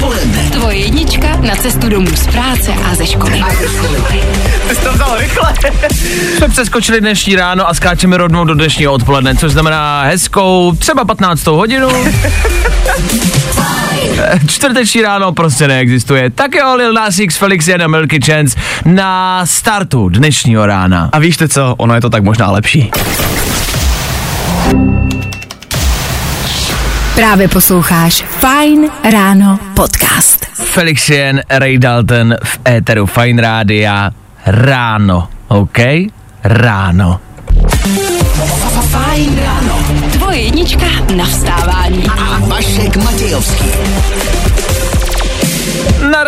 rádio. Tvoje jednička na cestu domů z práce a ze školy. Jsi to vzal rychle. Jsme přeskočili dnešní ráno a skáčeme rovnou do dnešního odpoledne, což znamená hezkou třeba 15. hodinu. Čtvrteční ráno prostě neexistuje. Tak jo, Lil Nas X, Felix Jen a Milky Chance na startu dnešního rána. A víš co, ono je to tak možná lepší. Právě posloucháš Fajn ráno podcast. Felix Jen, Ray Dalton v éteru Fine Rádia ráno, OK? Ráno. Fajn ráno. Tvoje jednička na vstávání. a Vašek Matějovský.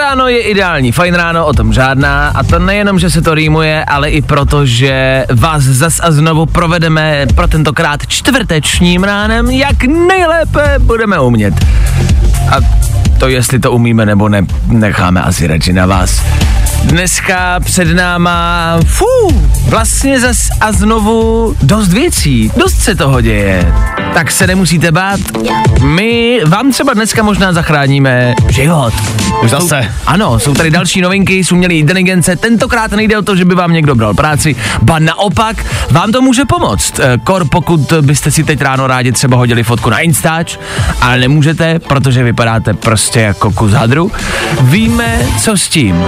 Ráno je ideální, fajn ráno, o tom žádná a to nejenom, že se to rýmuje, ale i proto, že vás zas a znovu provedeme pro tentokrát čtvrtečním ránem, jak nejlépe budeme umět. A to, jestli to umíme nebo ne, necháme asi radši na vás. Dneska před náma, fú, vlastně zas a znovu dost věcí, dost se toho děje. Tak se nemusíte bát, my vám třeba dneska možná zachráníme život. Už zase. Ano, jsou tady další novinky z umělé inteligence. Tentokrát nejde o to, že by vám někdo bral práci, ba naopak, vám to může pomoct. Eh, Kor, pokud byste si teď ráno rádi třeba hodili fotku na Instač, ale nemůžete, protože vypadáte prostě jako kus hadru. Víme, co s tím.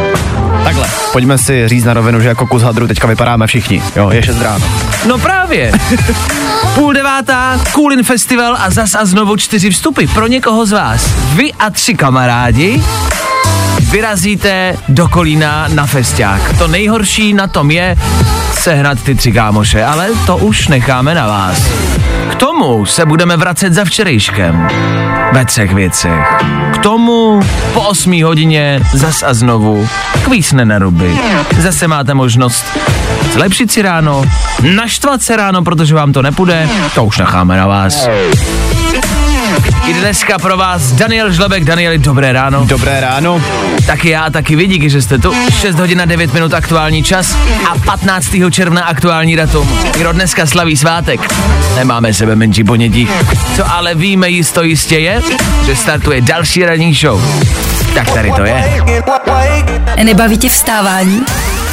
Takhle, pojďme si říct na rovinu, že jako kus hadru teďka vypadáme všichni. Jo, je 6 ráno. No právě. Půl devátá, Coolin Festival a zas a znovu čtyři vstupy pro někoho z vás. Vy a tři kamarádi vyrazíte do Kolína na festiák. To nejhorší na tom je sehnat ty tři kámoše, ale to už necháme na vás. K tomu se budeme vracet za včerejškem. Ve třech věcech. K tomu po 8 hodině zas a znovu kvísne na ruby. Zase máte možnost zlepšit si ráno, naštvat se ráno, protože vám to nepůjde, to už necháme na vás. I dneska pro vás Daniel Žlebek. Danieli, dobré ráno. Dobré ráno. Taky já, taky vy, díky, že jste tu. 6 hodin a 9 minut aktuální čas a 15. června aktuální datum. Kdo dneska slaví svátek? Nemáme sebe menší ponětí. Co ale víme jisto jistě je, že startuje další ranní show. Tak tady to je. Nebaví tě vstávání?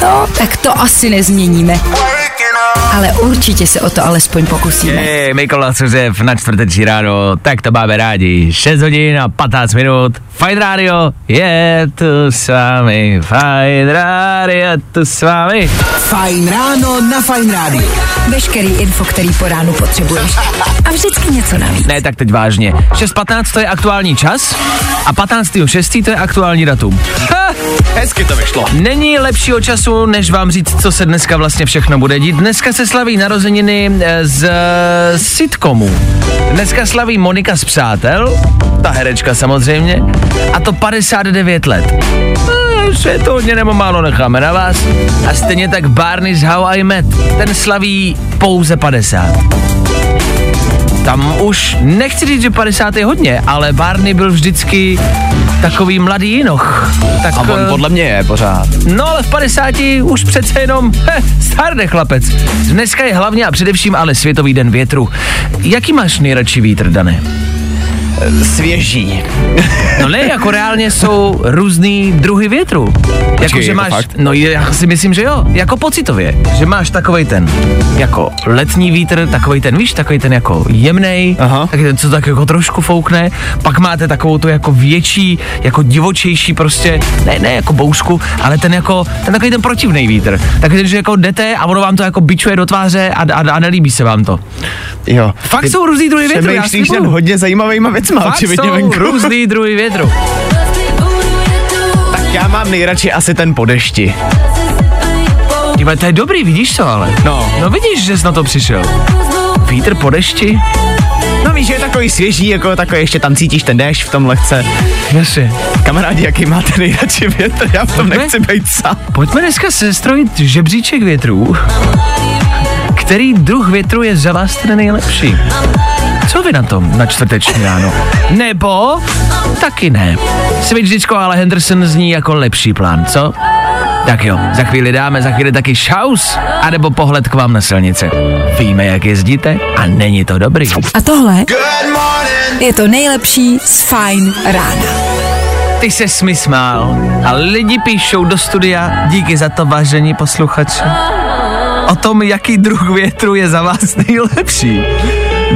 No, tak to asi nezměníme. Ale určitě se o to alespoň pokusíme. Hej, Mikola Suzev na čtvrteční ráno, tak to máme rádi. 6 hodin a 15 minut. Fajn rádio je tu s vámi. Fajn rádio tu s vámi. Fajn ráno na Fajn rádiu. Veškerý info, který po ránu potřebuješ. A vždycky něco navíc. Ne, tak teď vážně. 6.15 to je aktuální čas a 15.6. to je aktuální datum. Ha, Hezky to vyšlo. není lepšího času, než vám říct, co se dneska vlastně všechno bude dít. Dneska se slaví narozeniny eh, z eh, sitcomu. Dneska slaví Monika z Přátel, ta herečka samozřejmě, a to 59 let. Eh, že to hodně nebo málo necháme na vás. A stejně tak Barney z How I Met, ten slaví pouze 50 tam už nechci říct, že 50 je hodně, ale Barney byl vždycky takový mladý jinoch. Tak, A on eh, podle mě je pořád. No ale v 50 už přece jenom, he, stárne chlapec. Dneska je hlavně a především ale Světový den větru. Jaký máš nejradši vítr, Dane? Svěží. No ne, jako reálně jsou různý druhy větru. Jako, že jako máš, fakt? no já si myslím, že jo, jako pocitově, že máš takovej ten, jako letní vítr, takovej ten, víš, takový ten jako jemnej, taky ten, co tak jako trošku foukne, pak máte takovou tu jako větší, jako divočejší prostě, ne, ne jako boušku, ale ten jako, ten takový ten protivný vítr. Takový ten, že jako jdete a ono vám to jako bičuje do tváře a, a, a nelíbí se vám to. Jo. Fakt jsou různý druhy větru, já nad hodně zajímavýma věcma, Fakt očividně jsou venku. různý druhy větru. Tak já mám nejradši asi ten po dešti. Dívaj, to je dobrý, vidíš to ale. No. No vidíš, že jsi na to přišel. Vítr po dešti? No víš, že je takový svěží, jako takový, ještě tam cítíš ten déšť v tom lehce. Jasně. Kamarádi, jaký máte nejradši větr? Já v tom Pojďme. nechci být sám. Pojďme dneska sestrojit žebříček větrů, který druh větru je za vás ten nejlepší? Co vy na tom na čtvrteční ráno? Nebo taky ne. Svědčičko ale Henderson zní jako lepší plán, co? Tak jo, za chvíli dáme, za chvíli taky šaus, anebo pohled k vám na silnici. Víme, jak jezdíte a není to dobrý. A tohle je to nejlepší z Fine rána. Ty se mi smál a lidi píšou do studia, díky za to vážení posluchači. O tom, jaký druh větru je za vás nejlepší.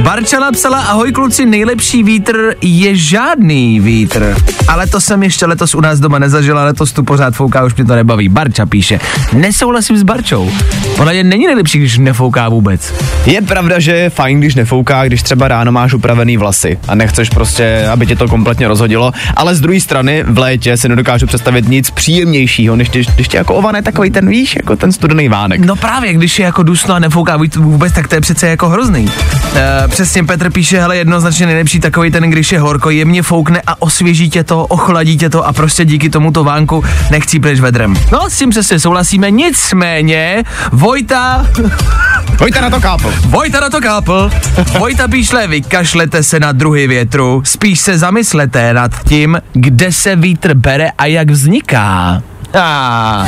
Barča napsala, ahoj kluci, nejlepší vítr je žádný vítr. Ale to jsem ještě letos u nás doma nezažila, letos tu pořád fouká, už mě to nebaví. Barča píše, nesouhlasím s Barčou. Podle mě není nejlepší, když nefouká vůbec. Je pravda, že je fajn, když nefouká, když třeba ráno máš upravený vlasy a nechceš prostě, aby tě to kompletně rozhodilo, ale z druhé strany v létě si nedokážu představit nic příjemnějšího, než tě, když tě jako ovane takový ten, víš, jako ten studený vánek. No právě, když je jako dusno a nefouká vůbec, tak to je přece jako hrozný. E, přesně Petr píše, hele, jednoznačně nejlepší takový ten, když je horko, jemně foukne a osvěží tě to, ochladí tě to a prostě díky tomuto vánku nechcípneš vedrem. No, s tím přesně souhlasíme, nicméně Vojta, Pojďte na to kápl. Vojta na to kápl, Vojta píšle, vykašlete se na druhy větru, spíš se zamyslete nad tím, kde se vítr bere a jak vzniká. A,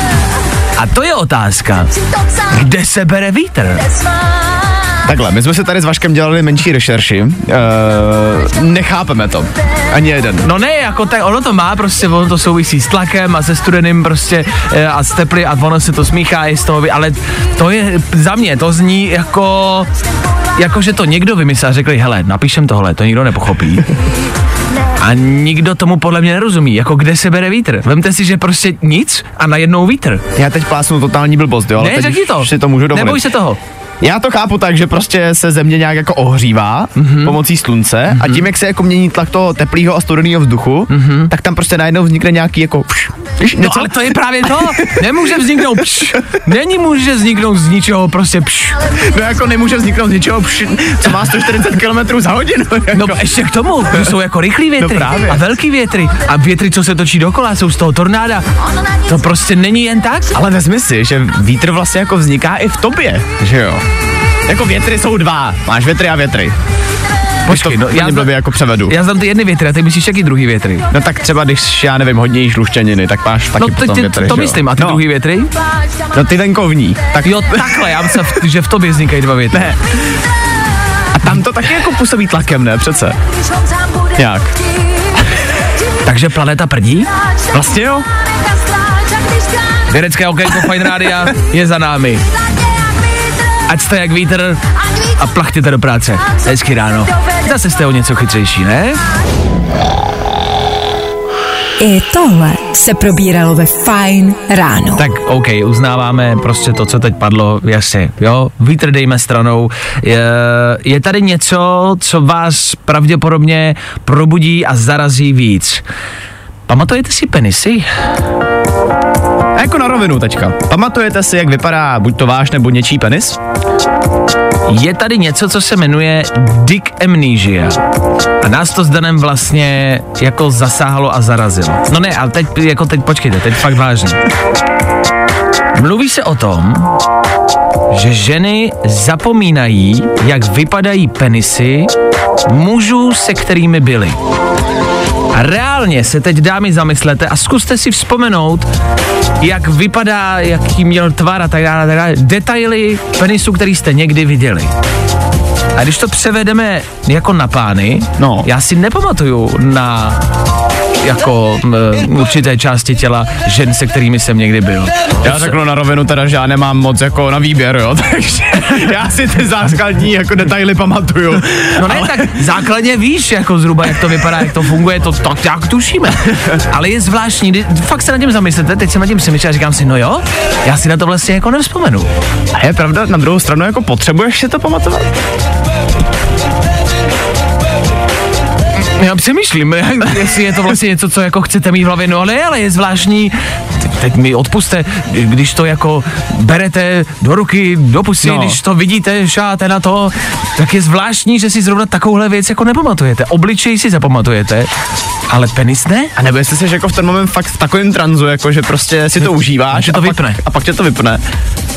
a to je otázka. Kde se bere vítr? Takhle, my jsme si tady s Vaškem dělali menší rešerši. Uh, nechápeme to. Ani jeden. No ne, jako tak, ono to má prostě, ono to souvisí s tlakem a se studeným prostě e, a s teply a ono se to smíchá i z toho, ale to je, za mě, to zní jako, jako že to někdo vymyslel a řekli, hele, napíšem tohle, to nikdo nepochopí. A nikdo tomu podle mě nerozumí, jako kde se bere vítr. Vemte si, že prostě nic a najednou vítr. Já teď plásnu totální blbost, jo, ale Ne, teď řekni to. si to můžu dovolit. Neboj se toho. Já to chápu tak, že prostě se země nějak jako ohřívá Mhm. mm-hmm. pomocí slunce mm-hmm. a tím, jak se jako mění tlak toho teplého a studeného vzduchu, mm-hmm. tak tam prostě najednou vznikne nějaký jako pš, víš, No ale to je právě to. Nemůže vzniknout pš. Není může vzniknout z ničeho prostě pš. no jako nemůže vzniknout z ničeho, pš, co má 140 km za hodinu. Jako. No ještě k tomu, že jsou jako rychlý větry No právě. a velký větry a větry, co se točí dokola, jsou z toho tornáda. To prostě není jen tak. Ale vezmi si, že vítr vlastně jako vzniká i v tobě, že jo? Jako větry jsou dva, máš větry a větry. Počkej, no, já, blbě jako převedu. já znám ty jedny větry a ty myslíš jaký druhý větry? No tak třeba, když, já nevím, hodně jíš luštěniny, tak máš taky No ty, potom ty, větry, to myslím, a ty no, druhý větry? No ty venkovní. Tak Jo, takhle, já myslím, že v tobě vznikají dva větry. Ne. A tam to taky jako působí tlakem, ne? Přece. Jak? Takže planeta prdí? Vlastně jo. Vědecké okénko Fine Rádia je za námi. Ať jste jak vítr a plachtěte do práce. Hezky ráno. Zase jste o něco chytřejší, ne? I tohle se probíralo ve Fine ráno. Tak OK, uznáváme prostě to, co teď padlo, jasně, jo, vítr dejme stranou. Je, je tady něco, co vás pravděpodobně probudí a zarazí víc. Pamatujete si penisy? A jako na rovinu teďka. Pamatujete si, jak vypadá buď to váš nebo něčí penis? Je tady něco, co se jmenuje dick amnesia. A nás to s Danem vlastně jako zasáhlo a zarazilo. No ne, ale teď, jako teď, počkejte, teď fakt vážně. Mluví se o tom, že ženy zapomínají, jak vypadají penisy mužů, se kterými byly. A reálně se teď dámy zamyslete a zkuste si vzpomenout, jak vypadá, jaký měl tvar a tak dále, tak dále. Detaily penisu, který jste někdy viděli. A když to převedeme jako na pány, No. já si nepamatuju na jako m, určité části těla žen, se kterými jsem někdy byl. Já řeknu na rovinu teda, že já nemám moc jako na výběr, jo, takže já si ty základní jako detaily pamatuju. No ne, tak základně víš, jako zhruba, jak to vypadá, jak to funguje, to tak jak tušíme. Ale je zvláštní, kdy, fakt se nad tím zamyslete, teď jsem nad tím přemýšlel a říkám si, no jo, já si na to vlastně jako nevzpomenu. A je pravda, na druhou stranu jako potřebuješ si to pamatovat? Já přemýšlím, jestli je to vlastně něco, co jako chcete mít v hlavě, no ale, je, ale je zvláštní, teď, mi odpuste, když to jako berete do ruky, do pusy, no. No. když to vidíte, šáte na to, tak je zvláštní, že si zrovna takovouhle věc jako nepamatujete. Obličej si zapamatujete, ale penis ne? A nebo jestli jsi jako v ten moment fakt v takovém tranzu, jako že prostě si to užíváš že to a, vypne. Pak, a pak tě to vypne.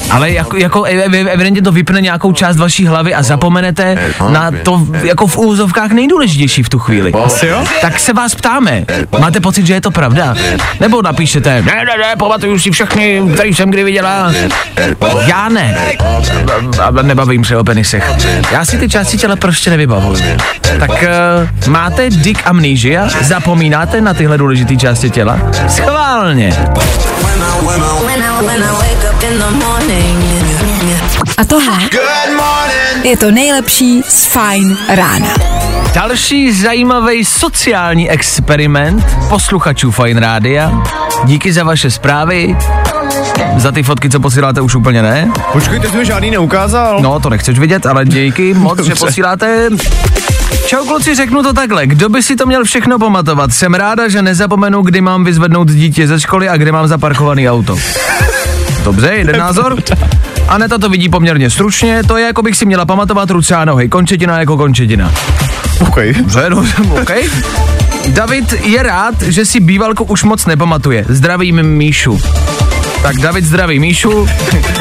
Ale jako, jako ev- ev- evidentně to vypne nějakou část vaší hlavy a zapomenete na to jako v úzovkách nejdůležitější v tu chvíli. Asi jo? Tak se vás ptáme, máte pocit, že je to pravda? Nebo napíšete, ne, ne, ne, pamatuju si všechny, který jsem kdy viděla. Já ne. A- a Nebavím se o penisech. Já si ty části těla prostě nevybavuju. Tak uh, máte dick amnesia? Zapomínáte na tyhle důležité části těla? Schválně. A tohle je to nejlepší z Fine rána. Další zajímavý sociální experiment posluchačů Fine Rádia. Díky za vaše zprávy. Za ty fotky, co posíláte, už úplně ne. Počkej, ty jsi mi žádný neukázal. No, to nechceš vidět, ale díky moc, že posíláte. Čau kluci, řeknu to takhle. Kdo by si to měl všechno pamatovat? Jsem ráda, že nezapomenu, kdy mám vyzvednout dítě ze školy a kde mám zaparkovaný auto. Dobře, jeden názor. Aneta to vidí poměrně stručně, to je jako bych si měla pamatovat ruce a nohy, končetina jako končetina. Okay. Dobře, OK. David je rád, že si bývalku už moc nepamatuje. Zdravím Míšu. Tak David zdraví Míšu,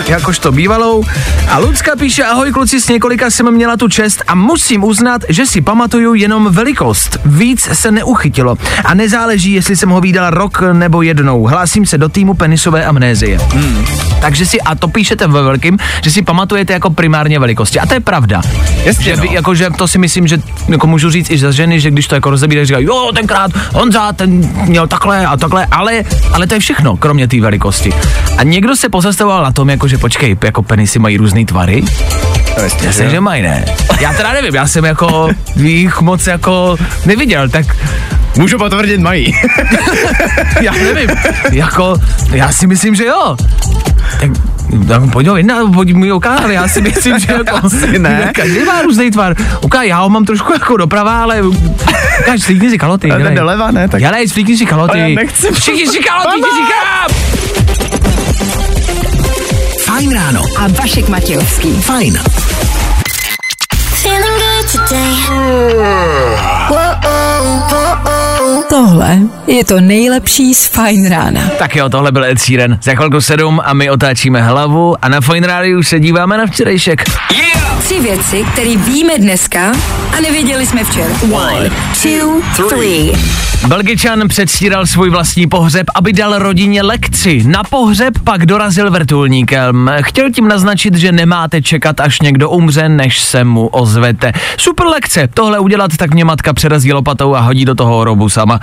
jakožto bývalou. A Lucka píše, ahoj kluci, s několika jsem měla tu čest a musím uznat, že si pamatuju jenom velikost. Víc se neuchytilo. A nezáleží, jestli jsem ho výdala rok nebo jednou. Hlásím se do týmu penisové amnézie. Hmm. Takže si, a to píšete ve velkým, že si pamatujete jako primárně velikosti. A to je pravda. Jasně, že, no. jakože to si myslím, že jako můžu říct i za ženy, že když to jako rozebírají, říkají, jo, tenkrát Honza, ten měl takhle a takhle, ale, ale to je všechno, kromě té velikosti. A někdo se pozastavoval na tom, jako že počkej, jako penisy mají různé tvary. Jasně, Jasně, že mají, ne? Já teda nevím, já jsem jako jich moc jako neviděl, tak Můžu potvrdit, mají. já nevím, jako, já si myslím, že jo. Tak, tak pojď ho jedna, pojď mi ukázat, ale já si myslím, že jako, Asi ne. Každý má různý tvar. Ukáž, já ho mám trošku jako doprava, ale ukáž, slíkni si kaloty. Ale dělej. doleva, ne? Tak- Já ne, slíkni si kaloty. Ale já nechci. Všichni si kaloty, ti říkám! Fajn ráno. A Vašek Matějovský. Fajn. Feeling Tohle je to nejlepší z Fine rána. Tak jo, tohle byl Ed Sheeran. Za chvilku sedm a my otáčíme hlavu a na Fine Radio se díváme na včerejšek. Tři věci, které víme dneska a nevěděli jsme včera. One, two, three. Belgičan předstíral svůj vlastní pohřeb, aby dal rodině lekci. Na pohřeb pak dorazil vrtulníkem. Chtěl tím naznačit, že nemáte čekat, až někdo umře, než se mu ozvete. Super lekce. Tohle udělat, tak mě matka přerazí lopatou a hodí do toho hrobu sama.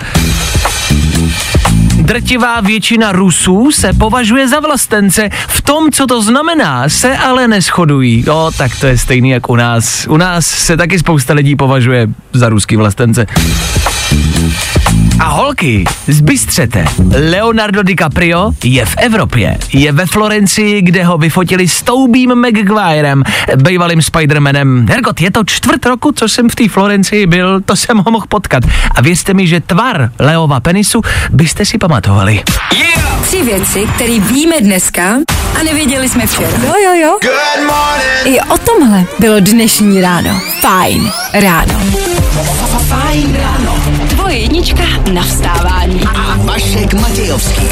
Drtivá většina Rusů se považuje za vlastence. V tom, co to znamená, se ale neschodují. Jo, tak to je stejný jak u nás. U nás se taky spousta lidí považuje za ruský vlastence. A holky, zbystřete. Leonardo DiCaprio je v Evropě. Je ve Florencii, kde ho vyfotili s Toubým Maguirem, bývalým Spidermanem. Hergot, je to čtvrt roku, co jsem v té Florencii byl, to jsem ho mohl potkat. A věřte mi, že tvar Leova penisu byste si pamatovali. Tři věci, které víme dneska a nevěděli jsme včera. Jo, jo, jo. I o tomhle bylo dnešní ráno. Fajn ráno. Fajn ráno. Tvoje jednička na vstávání. A Vašek Matějovský.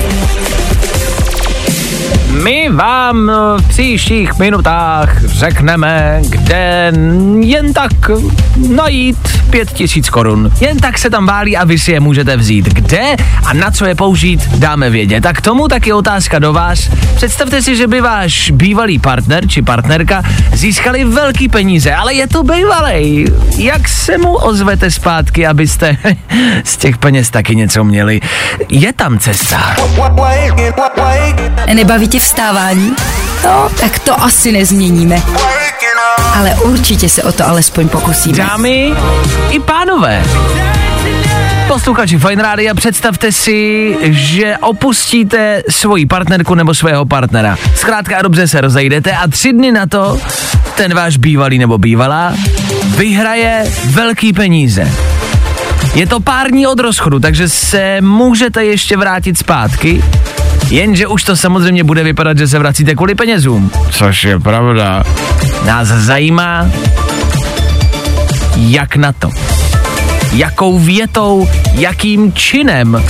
My vám v příštích minutách řekneme, kde jen tak najít pět tisíc korun. Jen tak se tam válí a vy si je můžete vzít. Kde a na co je použít, dáme vědět. Tak k tomu taky otázka do vás. Představte si, že by váš bývalý partner či partnerka získali velký peníze, ale je to bývalej. Jak se mu ozvete zpátky, abyste z těch peněz taky něco měli? Je tam cesta. Nebaví tě vstávání? No, tak to asi nezměníme. Ale určitě se o to alespoň pokusíme. Dámy i pánové. Posluchači Fine Rádia, představte si, že opustíte svoji partnerku nebo svého partnera. Zkrátka a dobře se rozejdete a tři dny na to ten váš bývalý nebo bývalá vyhraje velký peníze. Je to pár dní od rozchodu, takže se můžete ještě vrátit zpátky, jenže už to samozřejmě bude vypadat, že se vracíte kvůli penězům. Což je pravda. Nás zajímá, jak na to. Jakou větou, jakým činem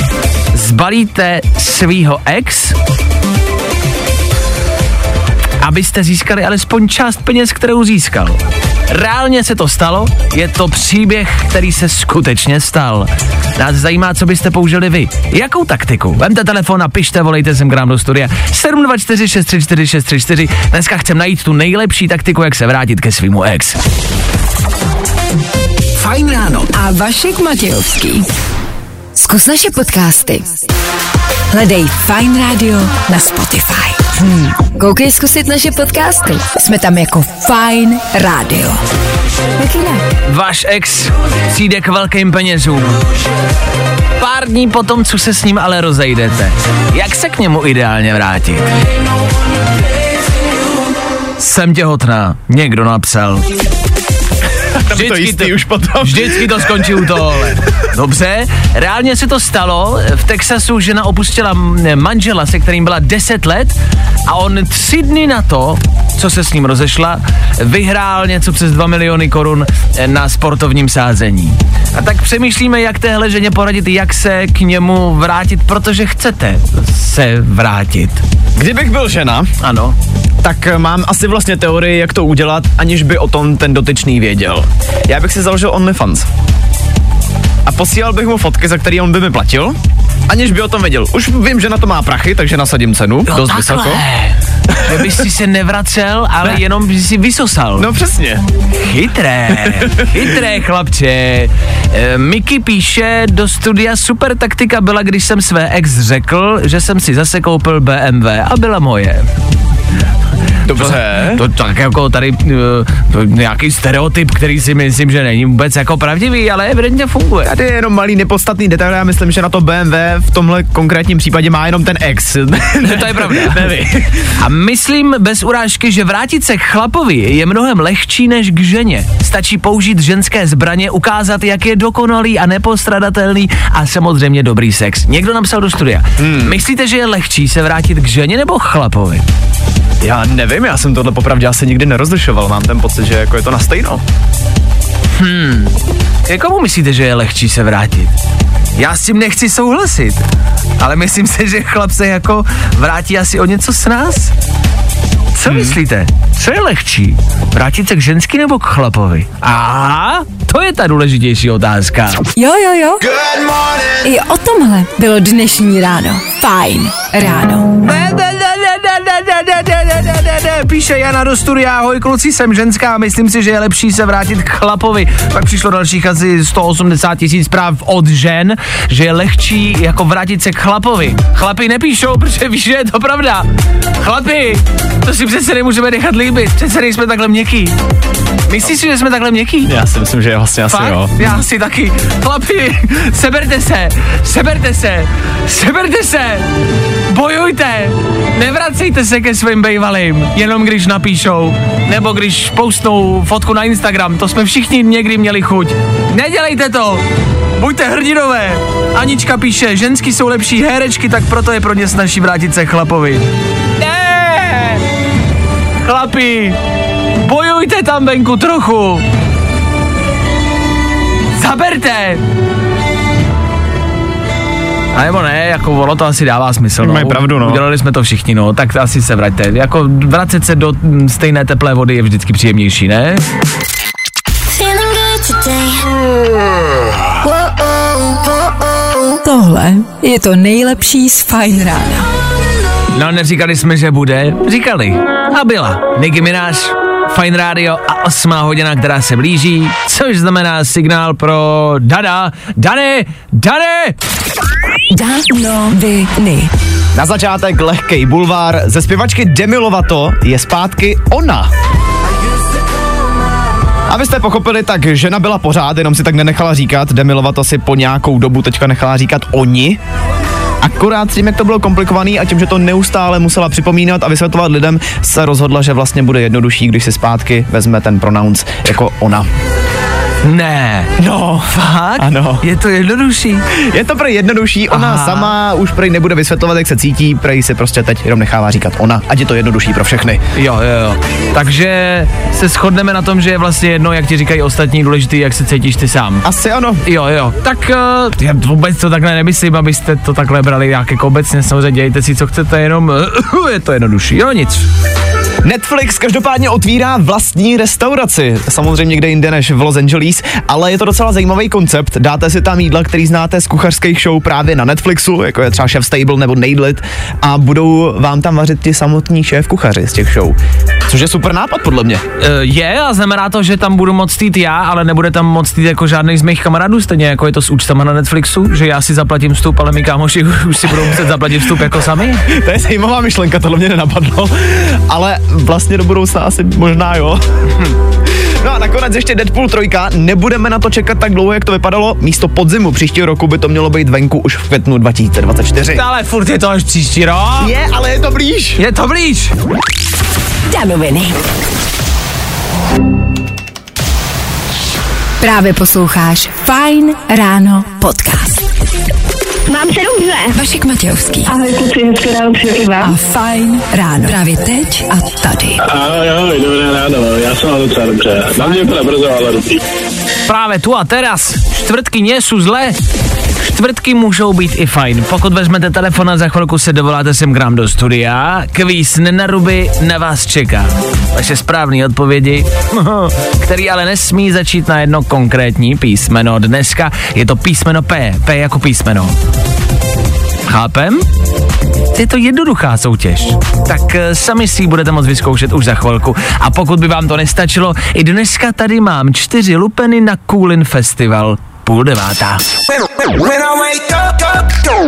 zbalíte svýho ex abyste získali alespoň část peněz, kterou získal. Reálně se to stalo, je to příběh, který se skutečně stal. Nás zajímá, co byste použili vy. Jakou taktiku? Vemte telefon a pište, volejte sem k nám do studia 724 634 634. Dneska chcem najít tu nejlepší taktiku, jak se vrátit ke svýmu ex. Fajn ráno. A Vašek Matějovský. Zkus naše podcasty. Hledej Fine Radio na Spotify. Hmm. Koukej zkusit naše podcasty. Jsme tam jako Fine Radio. Jak jinak? Váš ex přijde k velkým penězům. Pár dní potom, co se s ním ale rozejdete. Jak se k němu ideálně vrátit? Jsem těhotná, někdo napsal. To jistý už potom. Vždycky to skončí u tohohle. Dobře, reálně se to stalo. V Texasu žena opustila manžela, se kterým byla 10 let a on tři dny na to, co se s ním rozešla, vyhrál něco přes 2 miliony korun eh, na sportovním sázení. A tak přemýšlíme, jak téhle ženě poradit, jak se k němu vrátit, protože chcete se vrátit. Kdybych byl žena, Ano. tak eh, mám asi vlastně teorii, jak to udělat, aniž by o tom ten dotyčný věděl. Já bych si založil OnlyFans. A posílal bych mu fotky, za který on by mi platil, aniž by o tom věděl. Už vím, že na to má prachy, takže nasadím cenu, Jo, dost takhle. vysoko. Že bys si se nevracel, ale Ne. jenom bys si vysosal. No přesně. Chytré, chytré chlapče. E, Miky píše, do studia super taktika byla, když jsem své ex řekl, že jsem si zase koupil BMW a byla moje. Dobře. To tak jako tady uh, to nějaký stereotyp, který si myslím, že není vůbec jako pravdivý, ale evidentně funguje. Tady je jenom malý nepodstatný detail, já myslím, že na to BMW v tomhle konkrétním případě má jenom ten ex. To je pravda. ne vy. A myslím bez urážky, že vrátit se k chlapovi je mnohem lehčí než k ženě. Stačí použít ženské zbraně, ukázat, jak je dokonalý a nepostradatelný a samozřejmě dobrý sex. Někdo napsal do studia. Hmm. Myslíte, že je lehčí se vrátit k ženě nebo chlapovi? Já nevím, já jsem tohle popravdě asi nikdy nerozlišoval, mám ten pocit, že jako je to na stejno. Komu myslíte, že je lehčí se vrátit? Já s tím nechci souhlasit, ale myslím si, že chlap se jako vrátí asi o něco s nás. Co hmm. myslíte? Co je lehčí? Vrátit se k ženský nebo k chlapovi? A to je ta důležitější otázka. Jo, jo, jo. I o tomhle bylo dnešní ráno. Fajn ráno. Ne, ne, ne, ne, ne, ne, ne, ne, ne, ne, ne, ne, píše Jana do studia, ahoj kluci, jsem ženská myslím si, že je lepší se vrátit k chlapovi. Pak přišlo dalších asi 180 tisíc zpráv od žen, že je lehčí jako vrátit se k chlapovi. Chlapi nepíšou, protože víš, že je to pravda. Chlapi, to si přece nemůžeme nechat líbit, přece nejsme takhle měkký. Myslíš si, že jsme takhle měkký? Já si myslím, že vlastně asi Fakt? jo. Já si taky. Chlapi, seberte se, seberte se, seberte se, bojujte, nevracejte se ke svým bejvalým, jenom když napíšou, nebo když postnou fotku na Instagram, to jsme všichni někdy měli chuť. Nedělejte to, buďte hrdinové. Anička píše, ženský jsou lepší herečky, tak proto je pro ně snaží vrátit se chlapovi. Ne! Chlapi, bojujte tam venku trochu. Zaberte! A nebo ne, jako ono to asi dává smysl. No. Mají pravdu, no. Udělali jsme to všichni, no, tak asi se vraťte. Jako vracet se do stejné teplé vody je vždycky příjemnější, ne? Tohle je to nejlepší z Fajn rána. No, neříkali jsme, že bude, říkali. A byla. Nicki Minaj, Fine Radio a osmá hodina, která se blíží, což znamená signál pro Dada. Dane, Dane! Na začátek lehkej bulvár. Ze zpěvačky Demi Lovato je zpátky ona. Abyste pochopili, tak žena byla pořád, jenom si tak nenechala říkat. Demi Lovato si po nějakou dobu teďka nechala říkat oni. Akorát s tím, jak to bylo komplikovaný a tím, že to neustále musela připomínat a vysvětlovat lidem, se rozhodla, že vlastně bude jednodušší, když si zpátky vezme ten pronounce jako ona. Ne. No, Fakt? Ano. Je to jednodušší. je to prej jednodušší, ona Aha. sama už prej nebude vysvětlovat, jak se cítí, prej si prostě teď jenom nechává říkat ona, ať je to jednodušší pro všechny. Jo, jo, jo. Takže se shodneme na tom, že je vlastně jedno, jak ti říkají ostatní, důležitý, jak se cítíš ty sám. Asi ano. Jo, jo. Tak uh, já vůbec to takhle nemyslím, abyste to takhle brali nějak jako obecně. Samozřejmě dějte si, co chcete, jenom uh, je to jednodušší. Jo, nic. Netflix každopádně otvírá vlastní restauraci, samozřejmě někde jinde než v Los Angeles, ale je to docela zajímavý koncept. Dáte si tam jídla, který znáte z kuchařských show právě na Netflixu, jako je třeba Chef Stable nebo Nailed a budou vám tam vařit ti samotní šéf kuchaři z těch show. Což je super nápad podle mě. Eh, Je a znamená to, že tam budu moct jít já, ale nebude tam moct jít jako žádný z mých kamarádů, stejně jako je to s účtama na Netflixu, že já si zaplatím vstup, ale mý kámoši už si budou muset zaplatit vstup jako sami. To je zajímavá myšlenka, tohle mě nenapadlo, ale vlastně do budoucna asi možná jo. No a nakonec ještě Deadpool 3, nebudeme na to čekat tak dlouho, jak to vypadalo. Místo podzimu příštího roku by to mělo být venku už v květnu 2024. Ale furt je to až příští rok. Je, ale je to blíž. Je to blíž. Danoviny. Právě posloucháš Fine Ráno podcast. Mám se dobře. Vašek Matějovský Ahoj kluci, hezké ráno přeji a vám. Fine Ráno. Právě teď a tady. Ahoj, ahoj, dobré ráno, já jsem mám docela dobře. Na mě úplně brzo, ale dobrý. Právě tu a teraz. Čtvrtky nie jsou zlé. Čtvrtky můžou být i fajn. Pokud vezmete telefon a za chvilku se dovoláte sem k nám do studia, kvíz nenaruby na vás čeká. Vaše správné odpovědi, který ale nesmí začít na jedno konkrétní písmeno. Dneska je to písmeno P. P jako písmeno. Chápem? Je to jednoduchá soutěž. Tak eh, sami si ji budete moct vyzkoušet už za chvilku. A pokud by vám to nestačilo, i dneska tady mám čtyři lupeny na Coolin Festival. Půl devátá.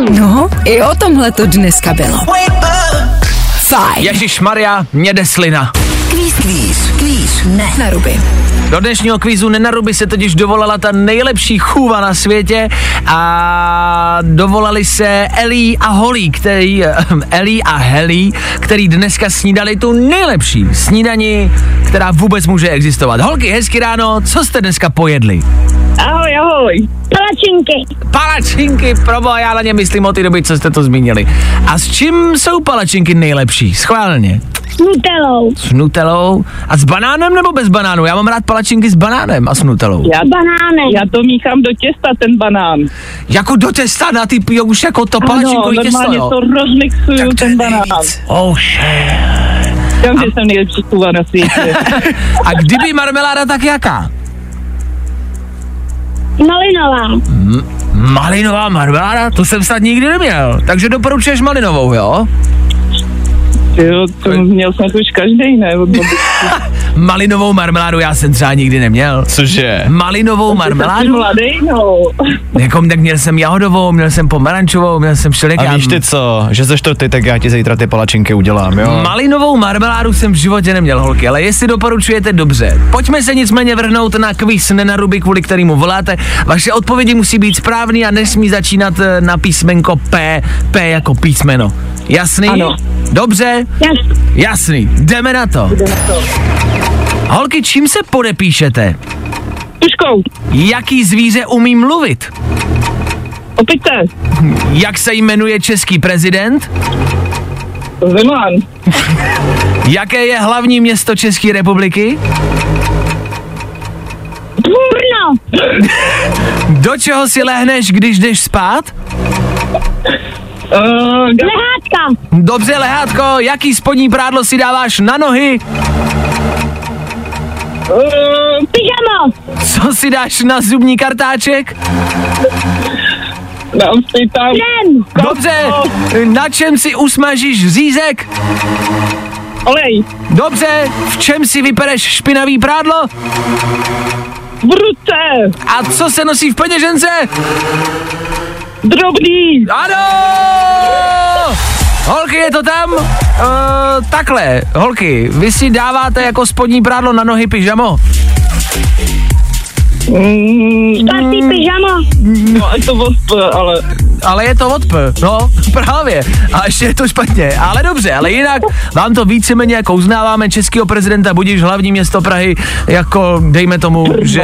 No, i o tomhle to dneska bylo. Fajn. Ježíš Maria, mě jde slina. Kvíz, kvíz, kvíz. Ne. Na ruby. Do dnešního kvízu Nenaruby se totiž dovolala ta nejlepší chůva na světě a dovolali se Elí a Holly, který, Elí a Helly, který dneska snídali tu nejlepší snídani, která vůbec může existovat. Holky, hezky ráno, co jste dneska pojedli? Ahoj, ahoj. Palačinky. Palačinky, proboha, já na ně myslím od té doby, co jste to zmínili. A s čím jsou palačinky nejlepší? Schválně. S nutelou. S nutelou a s banánem nebo bez banánu? Já mám rád palačinky s banánem a s nutelou. Já, Banánem. já to míchám do těsta, ten banán. Jako do těsta na ty pijou už jako to Ano, palačinkový těsto, normálně jo? to rozmixuju, Tak ten banán. nejvíc. Oh shit. Říkám, že jsem nejlepší kuva na světě. A kdyby marmeláda, tak jaká? Malinová. Malinová marmeláda? To jsem snad nikdy neměl. Takže doporučuješ malinovou, jo? jo, to měl jsem už každý, ne? Malinovou marmeládu já jsem třeba nikdy neměl. Cože? Malinovou marmeládu? mladý, no. Jako, tak měl jsem jahodovou, měl jsem pomerančovou, měl jsem všelijak. A víš ty co, že seš to ty, tak já ti zítra ty palačinky udělám, jo? Malinovou marmeládu jsem v životě neměl, holky, ale jestli doporučujete, dobře. Pojďme se nicméně vrhnout na kvíz nenaruby, kvůli kterému voláte. Vaše odpovědi musí být správný a nesmí začínat eh, na písmenko P, P jako písmeno. Jasný? Ano. Dobře? Jas. Jasný. Jdeme na to. Holky, čím se podepíšete? Tuškou, Jaký zvíře umí mluvit? opice, Jak se jmenuje český prezident? Zeman, Jaké je hlavní město České republiky? Brno. Do čeho si lehneš, když jdeš spát? Uh, Lehátka. Dobře, lehátko, jaký spodní prádlo si dáváš na nohy? uh, Pyžamo. Co si dáš na zubní kartáček? dám si tam Krem. Dobře, na čem si usmažíš řízek? olej, Dobře, v čem si vypereš špinavý prádlo? v ruce, A co se nosí v peněžence? Drobný, Ano! Holky, je to tam? Uh, takhle, holky, vy si dáváte jako spodní prádlo na nohy pyžamo? Mm, pyžamo. no, je to osp, ale Ale je to od P, no právě. A ještě je to špatně. Ale dobře, ale jinak vám to víceméně jako uznáváme českého prezidenta, budíš hlavní město Prahy, jako dejme tomu, Brno. že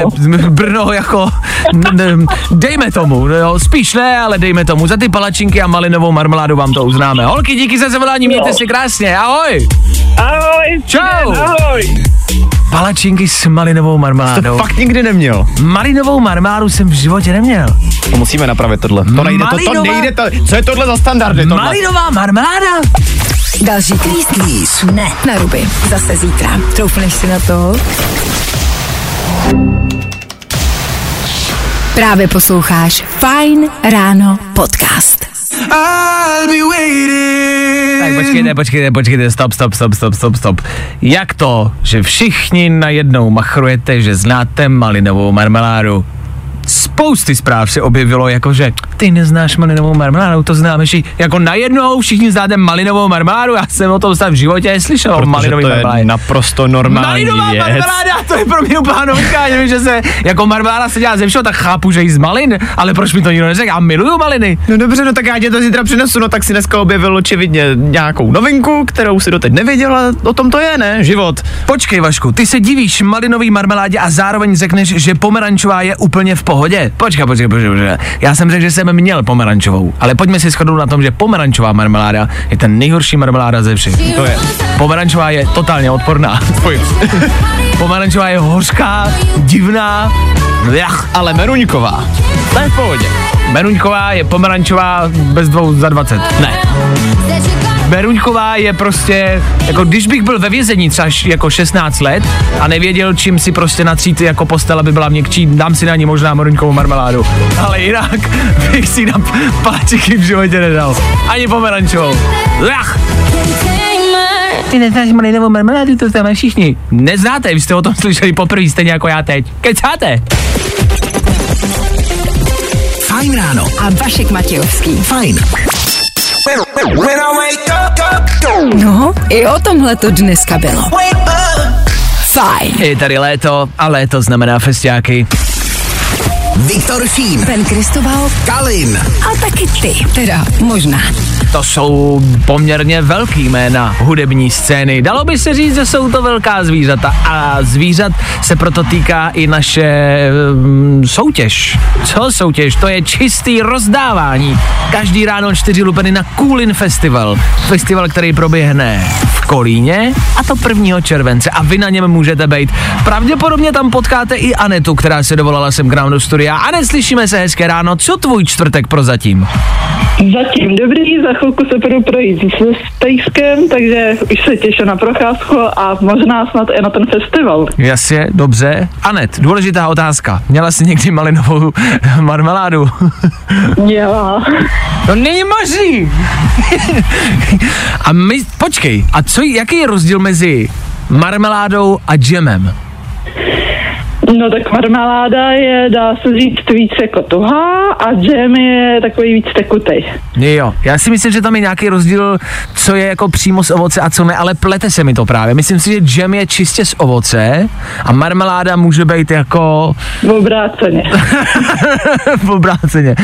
Brno jako, dejme tomu, jo, spíš ne, ale dejme tomu, za ty palačinky a malinovou marmeládu vám to uznáme. Holky, díky za zavolání, mějte si krásně, ahoj. Ahoj. Čau. Ahoj. Palačinky s malinovou To marmeládou. fakt nikdy neměl. Malinovou marmeládu jsem v životě neměl. To musíme napravit tohle. To nejde, to, to Malinová- nejde, to, co je tohle za standardy? Tohle? Malinová marmeláda? Další kvíz. Kvíz. Ne, na ruby. Zase zítra. Troufneš si na to? Právě posloucháš Fine Ráno podcast. Tak počkejte, počkejte, počkejte, stop, stop, stop, stop, stop, stop. Jak to, že všichni najednou machrujete, že znáte malinovou marmeládu? Spousty zpráv se objevilo, jako že ty neznáš malinovou marmeládu, to známe všichni. Jako najednou všichni znáte malinovou marmeládu, já jsem o tom snad v životě slyšel o Protože malinový to je marmeládě. naprosto normální Malinová věc. marmeláda, to je pro mě úplná novinka, nevím, že se jako marmeláda se dělá ze všeho, tak chápu, že jí z malin, ale proč mi to nikdo neřekl, já miluju maliny. No dobře, no tak já tě to zítra přinesu, no tak si dneska objevil očividně nějakou novinku, kterou si doteď nevěděl, a o tom to je, ne? Život. Počkej Vašku, ty se divíš malinový marmeládě a zároveň řekneš, že pomerančová je úplně v pohodě. Počkej, počkej, počkej, počkej. Já jsem řekl, že jsem měl pomerančovou, ale pojďme si shodnout na tom, že pomerančová marmeláda je ten nejhorší marmeláda ze všech. To je. Pomerančová je totálně odporná. Pomerančová je hořká, divná, Jach. Ale Meruňková, to je v pohodě. Meruňková je pomerančová bez dvou za 20. Ne. Beruňková je prostě, jako když bych byl ve vězení třeba jako 16 let a nevěděl, čím si prostě natřít jako postel, aby byla měkčí, dám si na ní možná Beruňkovou marmeládu. Ale jinak bych si na palačiky v životě nedal. Ani pomerančovou. Ach. Ty neznáš malinovou marmeládu, to známe všichni. Neznáte, vy jste o tom slyšeli poprvé, stejně jako já teď. Kecáte? Fajn ráno. A Vašek Matějovský. Fajn. No, i o tomhle to dneska bylo. Fajn. Je tady léto a léto znamená festiáky. Viktor Šín. Ben Kristoval Kalin. a taky ty. Teda možná. To jsou poměrně velký jména hudební scény. Dalo by se říct, že jsou to velká zvířata. A zvířat se proto týká i naše um, soutěž. Co soutěž? To je čistý rozdávání. Každý ráno čtyři lupeny na Coolin Festival. Festival, který proběhne v Kolíně a to 1. července. A vy na něm můžete být. Pravděpodobně tam potkáte i Anetu, která se dovolala sem k nám do studia. Anet, slyšíme se hezké ráno. Co tvůj čtvrtek prozatím? Zatím dobrý, za chvilku se budu projít s Stejskem, takže už se těším na procházku a možná snad i na ten festival. Jasně, dobře. Anet, důležitá otázka. Měla jsi někdy malinovou marmeládu? Jo. To není možný. a my, počkej, a co, jaký je rozdíl mezi marmeládou a džemem? No tak marmeláda je, dá se říct, víc jako tuhá a džem je takový víc tekutej. Jo, já si myslím, že tam je nějaký rozdíl, co je jako přímo z ovoce a co ne, ale plete se mi to právě. Myslím si, že džem je čistě z ovoce a marmeláda může být jako V obráceně. v obráceně.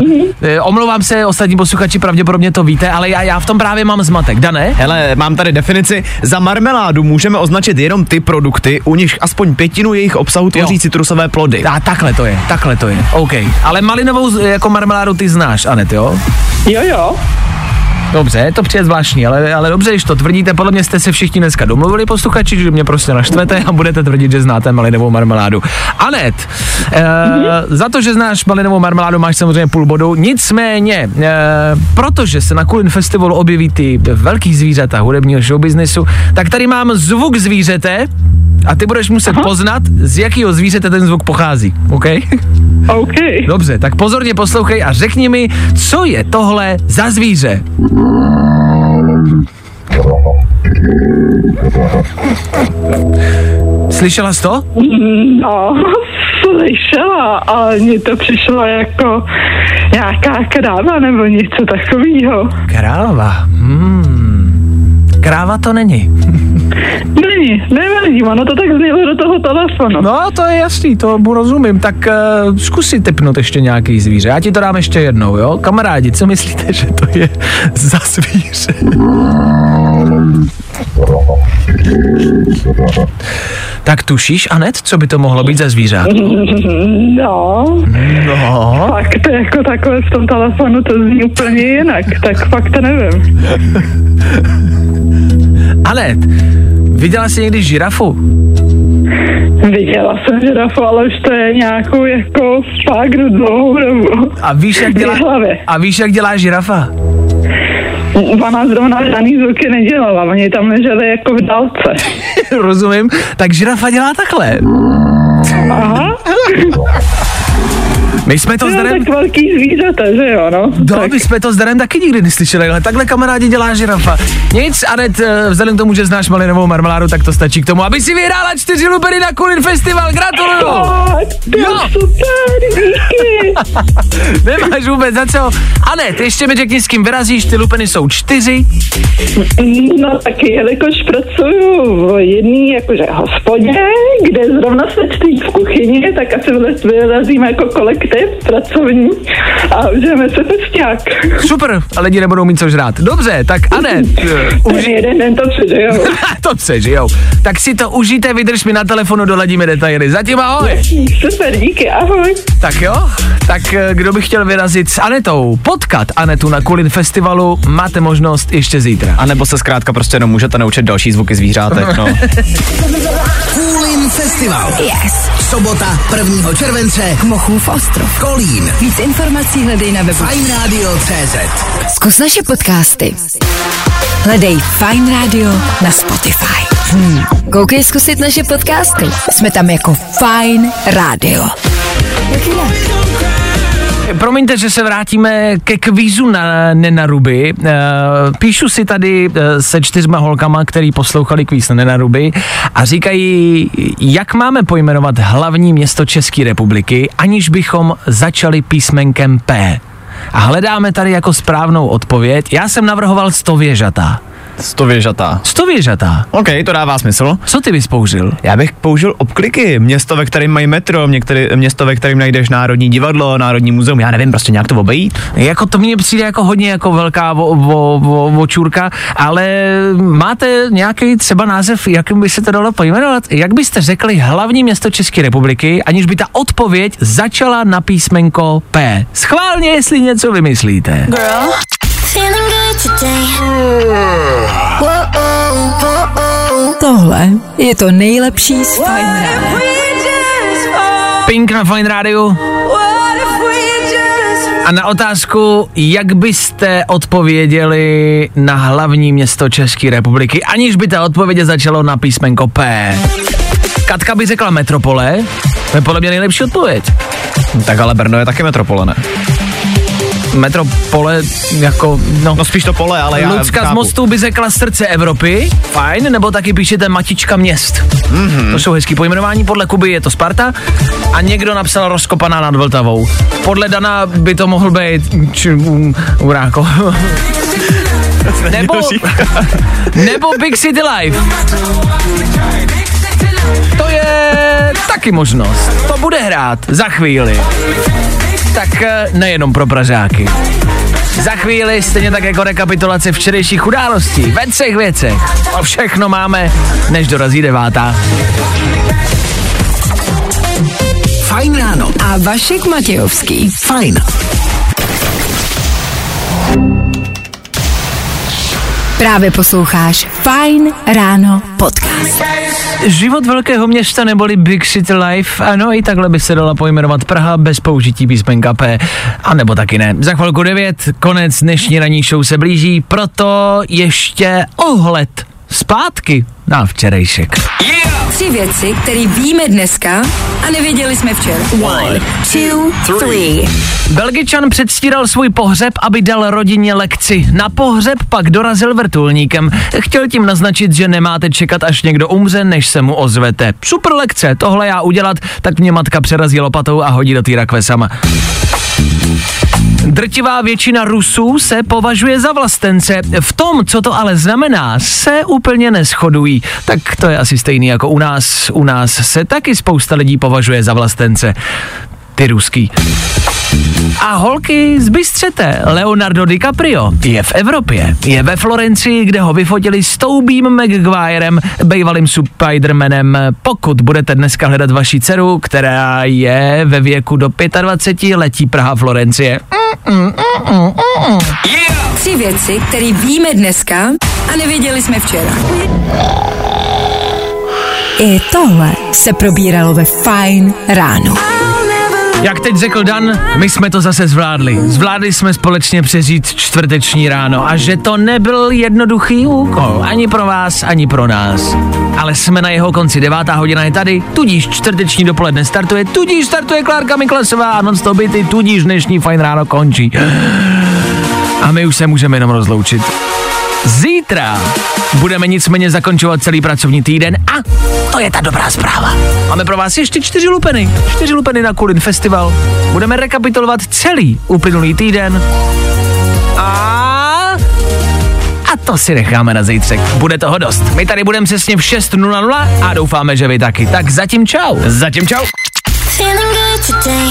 Uh, omlouvám se, ostatní posluchači pravděpodobně to víte, ale já, já v tom právě mám zmatek. Dané? Hele, mám tady definici. Za marmeládu můžeme označit jenom ty produkty, u nich aspoň pětinu jejich obsahu tvoří Jo. citrusové plody. A takhle to je, takhle to je. OK. Ale malinovou jako marmeládu ty znáš, Anet, jo? Jo, jo. Dobře, to přijde zvláštní, ale, ale dobře, když to tvrdíte, podle mě jste se všichni dneska domluvili posluchači, že mě prostě naštvete a budete tvrdit, že znáte malinovou marmeládu. Anet, e, za to, že znáš malinovou marmeládu, máš samozřejmě půl bodu, nicméně, e, protože se na Kulin Festivalu objeví ty velký zvířata hudebního showbiznesu, tak tady mám zvuk zvířete a ty budeš muset poznat, z jakého zvířete ten zvuk pochází, OK? OK. Dobře, tak pozorně poslouchej a řekni mi, co je tohle za zvíře? Slyšela jsi to? No, slyšela, ale mně to přišlo jako nějaká kráva nebo něco takového. Kráva. Hmm. Kráva to není. Není, nevadí, ono to tak znělo do toho telefonu. No, to je jasný, to mu rozumím. Tak uh, zkus si typnout ještě nějaký zvíře. Já ti to dám ještě jednou, jo? Kamarádi, co myslíte, že to je za zvíře? Tak tušíš, Anet, co by to mohlo být za zvířátko? No, No. fakt jako takhle v tom telefonu to zní úplně jinak, tak fakt nevím. Anet, viděla jsi někdy žirafu? Viděla jsem žirafu, ale už to je nějakou jako fakt dlouhou dobu. A víš, jak dělá, a víš, jak dělá žirafa? Ona zrovna žádný zvuky nedělala, oni tam leželi jako v dálce. Rozumím? Tak žirafa dělá takhle. Aha, My jsme to to s je Darem... tak velký zvířata, že jo, no. No, tak. my jsme to s Darem taky nikdy neslyšeli, ale takhle kamarádi dělá žirafa. Nic, Anet, eh, vzhledem k tomu, že znáš malinovou marmeládu, tak to stačí k tomu, aby si vyhrála čtyři lupery na Kulin Festival. Gratuluju! Je Jo. super, díky. Nemáš vůbec za co. Anet, ještě mi řekni, s kým vyrazíš, ty lupeny jsou čtyři. No taky, jelikož pracuju v jedné jakože hospodě, kde zrovna se čtí v kuchyni, tak asi vyrazíme jako kolektiv pracovní a užijeme se festiák. Super, a lidi nebudou mít co žrát. Dobře, tak Anet, eh, Už jeden den to přežijou. to přežijou. Tak si to užijte, vydrž mi na telefonu, doladíme detaily. Zatím ahoj. Super, díky, ahoj. Tak jo, tak eh, kdo by chtěl vyrazit s Anetou, potkat Anetu na Kulin Festivalu, máte možnost ještě zítra. A nebo se zkrátka prostě jenom můžete naučit další zvuky zvířátek, no. Coolin Festival. Yes. Sobota 1. července. Mochův ostrov. Kolín. Víc informací hledej na webu. Fajn Radio CZ. Zkus naše podcasty. Hledej Fine Radio na Spotify. Hmm. Koukej zkusit naše podcasty. Jsme tam jako Fine Radio. Jak jinak? Promiňte, že se vrátíme ke kvízu na Nenaruby. E, píšu si tady e, se čtyřma holkama, který poslouchali kvíz na Nenaruby a říkají, jak máme pojmenovat hlavní město České republiky, aniž bychom začali písmenkem P. A hledáme tady jako správnou odpověď. Já jsem navrhoval stověžatá. Stověžatá. Stověžatá. OK, to dává smysl. Co ty bys použil? Já bych použil obkliky, město, ve kterém mají metro, některý, město, ve kterém najdeš Národní divadlo, Národní muzeum, já nevím, prostě nějak to obejít. Jako to mně přijde jako hodně jako velká vo, vo, vo, vočůrka, ale máte nějaký třeba název, jakým by se to dalo pojmenovat? Jak byste řekli hlavní město České republiky, aniž by ta odpověď začala na písmenko P? Schválně, jestli něco vymyslíte. Today. Tohle je to nejlepší z Fine. Pink na Fine Radio. A na otázku, jak byste odpověděli na hlavní město České republiky, aniž by ta odpověď začalo na písmenko P. Katka by řekla metropole, to je podle mě nejlepší odpověď. Tak ale Brno je taky metropole, ne? Metropole jako, no, No spíš to pole, ale já Lucka z. Mostu by řekla srdce Evropy, fajn, nebo taky píšete matička měst. Mhm. Mm-hmm. To jsou hezký pojmenování, podle Kuby je to Sparta a někdo napsal rozkopaná nad Vltavou. Podle Dana by to mohl být či, um, Uráko. nebo, nebo Big City Life. To je taky možnost. To bude hrát za chvíli. Tak eh, nejenom pro Pražáky. Za chvíli, stejně tak jako rekapitulace včerejších událostí, ve třech věcech. O všechno máme, než dorazí devátá. Fajn ráno. A Vašek Matějovský. Fajn. Právě posloucháš Fine Ráno podcast. Život velkého města neboli Big City Life, ano, i takhle by se dala pojmenovat Praha bez použití písmenka P, a nebo taky ne. Za chvilku 9, konec dnešní ranní show se blíží, proto ještě ohled zpátky na včerejšek. Tři věci, které víme dneska a nevěděli jsme včera. One, two, three. Belgičan předstíral svůj pohřeb, aby dal rodině lekci. Na pohřeb pak dorazil vrtulníkem. Chtěl tím naznačit, že nemáte čekat, až někdo umře, než se mu ozvete. Super lekce, tohle já udělat, tak mě matka přerazí lopatou a hodí do té rakve sama. Drtivá většina Rusů se považuje za vlastence. V tom, co to ale znamená, se úplně neschodují. Tak to je asi stejný jako u nás. U nás se taky spousta lidí považuje za vlastence. Ty ruský. A holky zbystřete, Leonardo DiCaprio je v Evropě, je ve Florencii, kde ho vyfotili s Toubím McGuirem, bývalým Spidermanem. Pokud budete dneska hledat vaši dceru, která je ve věku do 25, letí Praha Florencie. Tři věci, které víme dneska a nevěděli jsme včera. I tohle se probíralo ve Fine ráno. Jak teď řekl Dan, my jsme to zase zvládli. Zvládli jsme společně přežít čtvrteční ráno a že to nebyl jednoduchý úkol, ani pro vás, ani pro nás. Ale jsme na jeho konci, devátá hodina je tady, tudíž čtvrteční dopoledne startuje, tudíž startuje Klárka Miklasová a non byty, tudíž dnešní fajn ráno končí. A my už se můžeme jenom rozloučit. Zítra budeme nicméně zakončovat celý pracovní týden a to je ta dobrá zpráva. Máme pro vás ještě čtyři lupeny. Čtyři lupeny na Kulin Festival. Budeme rekapitulovat celý uplynulý týden. A... A to si necháme na zítřek. Bude toho dost. My tady budeme přesně v 6.00 a doufáme, že vy taky. Tak zatím čau. Zatím čau. Feeling good today.